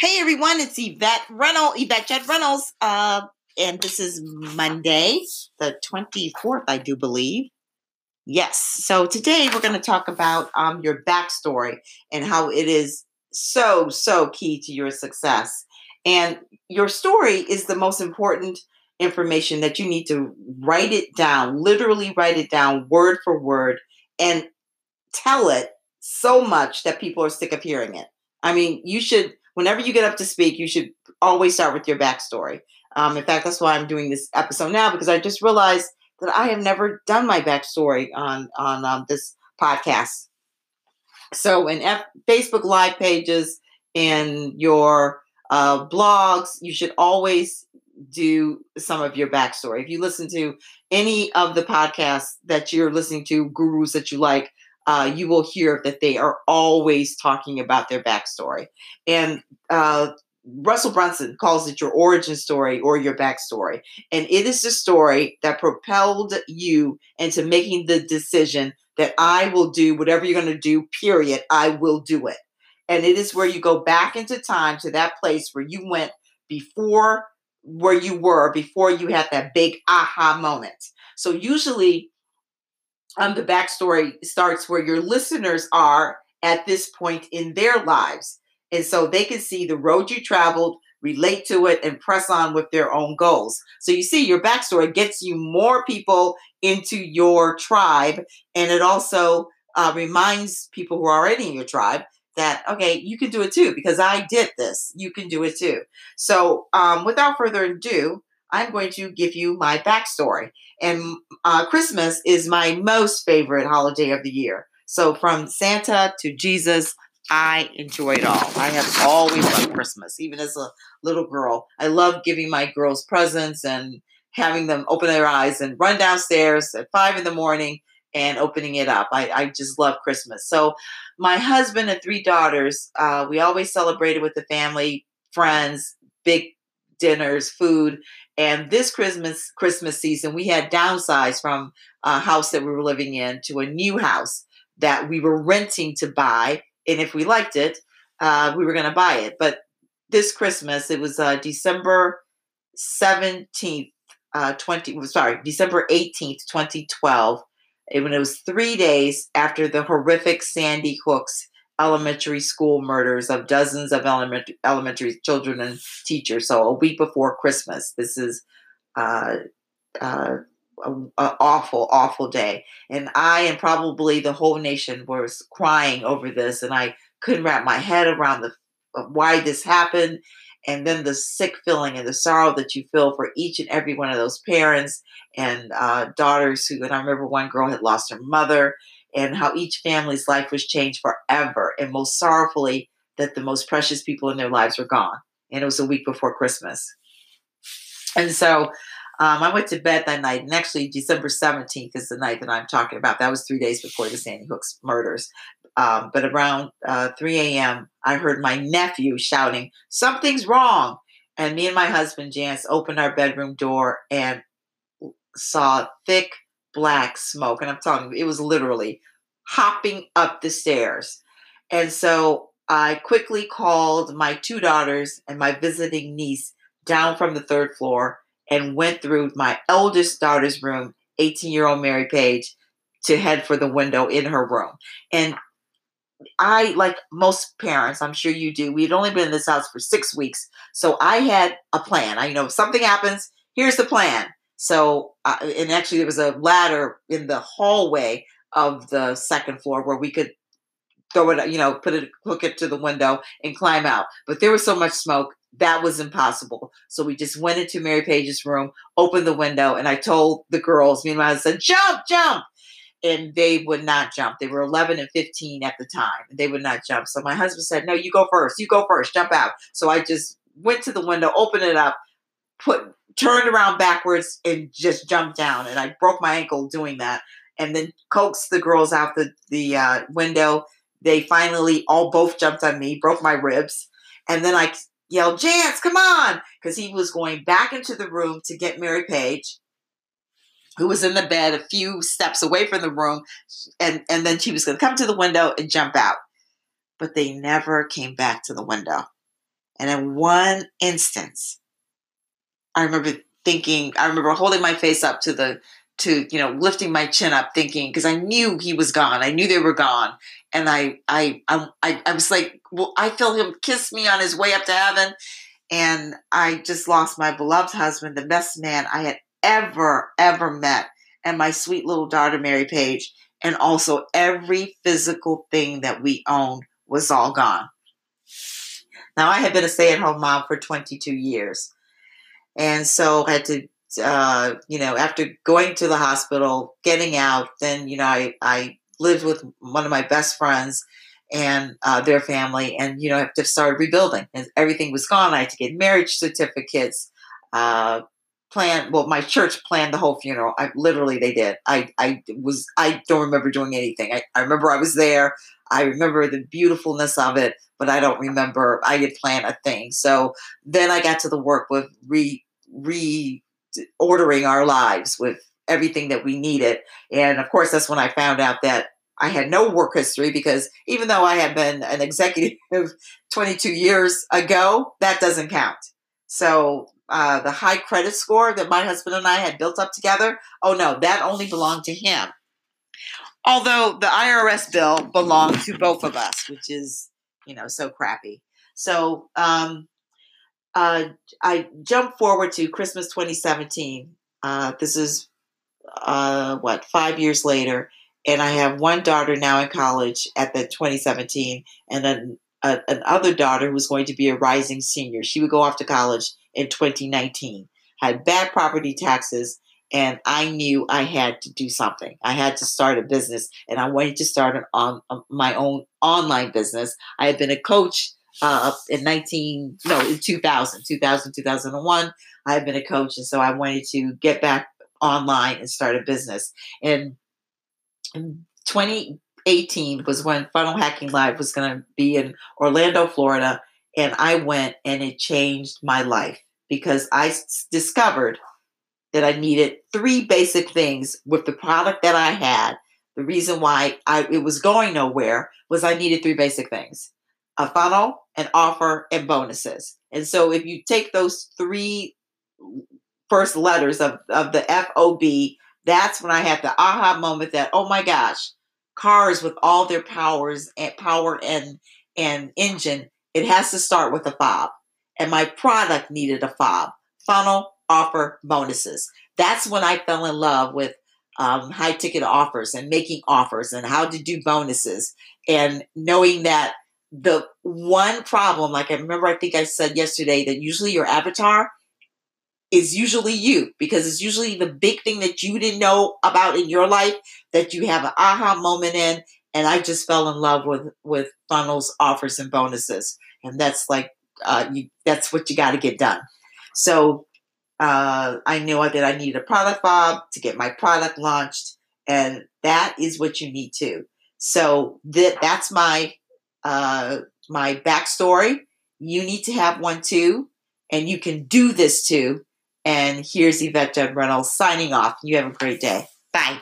Hey everyone, it's Yvette Reynolds, Yvette Jed Reynolds, uh, and this is Monday, the 24th, I do believe. Yes, so today we're going to talk about um, your backstory and how it is so, so key to your success. And your story is the most important information that you need to write it down, literally write it down word for word, and tell it so much that people are sick of hearing it. I mean, you should whenever you get up to speak, you should always start with your backstory. Um, in fact, that's why I'm doing this episode now because I just realized that I have never done my backstory on on um, this podcast. So, in F- Facebook Live pages, in your uh, blogs, you should always do some of your backstory. If you listen to any of the podcasts that you're listening to, gurus that you like, uh, you will hear that they are always talking about their backstory. And uh, Russell Brunson calls it your origin story or your backstory. And it is the story that propelled you into making the decision that I will do whatever you're going to do, period. I will do it. And it is where you go back into time to that place where you went before where you were, before you had that big aha moment. So usually um, the backstory starts where your listeners are at this point in their lives. And so they can see the road you traveled, relate to it, and press on with their own goals. So you see, your backstory gets you more people into your tribe. And it also uh, reminds people who are already in your tribe that, okay, you can do it too, because I did this. You can do it too. So um, without further ado, I'm going to give you my backstory. And uh, Christmas is my most favorite holiday of the year. So from Santa to Jesus, I enjoy it all. I have always loved Christmas, even as a little girl. I love giving my girls presents and having them open their eyes and run downstairs at five in the morning and opening it up. I, I just love Christmas. So, my husband and three daughters, uh, we always celebrated with the family, friends, big dinners, food. And this Christmas Christmas season, we had downsized from a house that we were living in to a new house that we were renting to buy. And if we liked it, uh, we were going to buy it. But this Christmas, it was uh, December seventeenth, uh, twenty. Sorry, December eighteenth, twenty twelve. When it was three days after the horrific Sandy Hooks elementary school murders of dozens of elementary, elementary children and teachers. So a week before Christmas, this is uh, uh, an awful, awful day. And I and probably the whole nation was crying over this, and I couldn't wrap my head around the why this happened. And then the sick feeling and the sorrow that you feel for each and every one of those parents and uh, daughters who, and I remember one girl had lost her mother, and how each family's life was changed forever, and most sorrowfully, that the most precious people in their lives were gone. And it was a week before Christmas. And so um, I went to bed that night, and actually, December 17th is the night that I'm talking about. That was three days before the Sandy Hooks murders. Um, but around uh, 3 a.m., I heard my nephew shouting, Something's wrong. And me and my husband, Jance, opened our bedroom door and saw thick black smoke. And I'm talking, it was literally hopping up the stairs. And so I quickly called my two daughters and my visiting niece down from the third floor and went through my eldest daughter's room, 18 year old Mary Page, to head for the window in her room. And I, like most parents, I'm sure you do, we'd only been in this house for six weeks. So I had a plan. I know if something happens, here's the plan. So, uh, and actually, there was a ladder in the hallway of the second floor where we could throw it, you know, put it, hook it to the window and climb out. But there was so much smoke that was impossible. So we just went into Mary Page's room, opened the window, and I told the girls, me and my husband, jump, jump. And they would not jump. They were 11 and 15 at the time. And they would not jump. So my husband said, No, you go first. You go first. Jump out. So I just went to the window, opened it up, put turned around backwards and just jumped down. And I broke my ankle doing that. And then coaxed the girls out the, the uh, window. They finally all both jumped on me, broke my ribs. And then I yelled, Jance, come on! Because he was going back into the room to get Mary Page, who was in the bed a few steps away from the room. And, and then she was going to come to the window and jump out. But they never came back to the window. And in one instance, I remember thinking, I remember holding my face up to the, to, you know, lifting my chin up thinking, because I knew he was gone. I knew they were gone. And I, I, I, I was like, well, I feel him kiss me on his way up to heaven. And I just lost my beloved husband, the best man I had ever, ever met, and my sweet little daughter, Mary Page. And also every physical thing that we owned was all gone. Now, I had been a stay at home mom for 22 years. And so I had to, uh, you know, after going to the hospital, getting out, then, you know, I, I lived with one of my best friends and uh, their family, and, you know, I have to start rebuilding. And everything was gone. I had to get marriage certificates, uh, plan well my church planned the whole funeral i literally they did i i was i don't remember doing anything i, I remember i was there i remember the beautifulness of it but i don't remember i did plan a thing so then i got to the work with re re ordering our lives with everything that we needed and of course that's when i found out that I had no work history because even though I had been an executive 22 years ago, that doesn't count. So uh, the high credit score that my husband and I had built up together, oh no, that only belonged to him. Although the IRS bill belonged to both of us, which is, you know, so crappy. So um, uh, I jump forward to Christmas 2017. Uh, this is uh, what five years later, and I have one daughter now in college at the 2017, and then a, another daughter who's going to be a rising senior. She would go off to college in 2019. Had bad property taxes, and I knew I had to do something. I had to start a business, and I wanted to start an on um, my own online business. I had been a coach uh, in 19 no in 2000 2000 2001 i had been a coach and so i wanted to get back online and start a business and 2018 was when funnel hacking live was going to be in orlando florida and I went and it changed my life because I discovered that I needed three basic things with the product that I had. The reason why I, it was going nowhere was I needed three basic things a funnel, an offer, and bonuses. And so if you take those three first letters of, of the FOB, that's when I had the aha moment that, oh my gosh, cars with all their powers and power and and engine it has to start with a fob. And my product needed a fob. Funnel, offer, bonuses. That's when I fell in love with um, high ticket offers and making offers and how to do bonuses and knowing that the one problem, like I remember, I think I said yesterday that usually your avatar is usually you because it's usually the big thing that you didn't know about in your life that you have an aha moment in and I just fell in love with with funnels, offers, and bonuses, and that's like uh, you, that's what you got to get done. So uh, I knew that I needed a product bob to get my product launched, and that is what you need too. So that that's my uh, my backstory. You need to have one too, and you can do this too. And here's Yvette Reynolds signing off. You have a great day. Bye.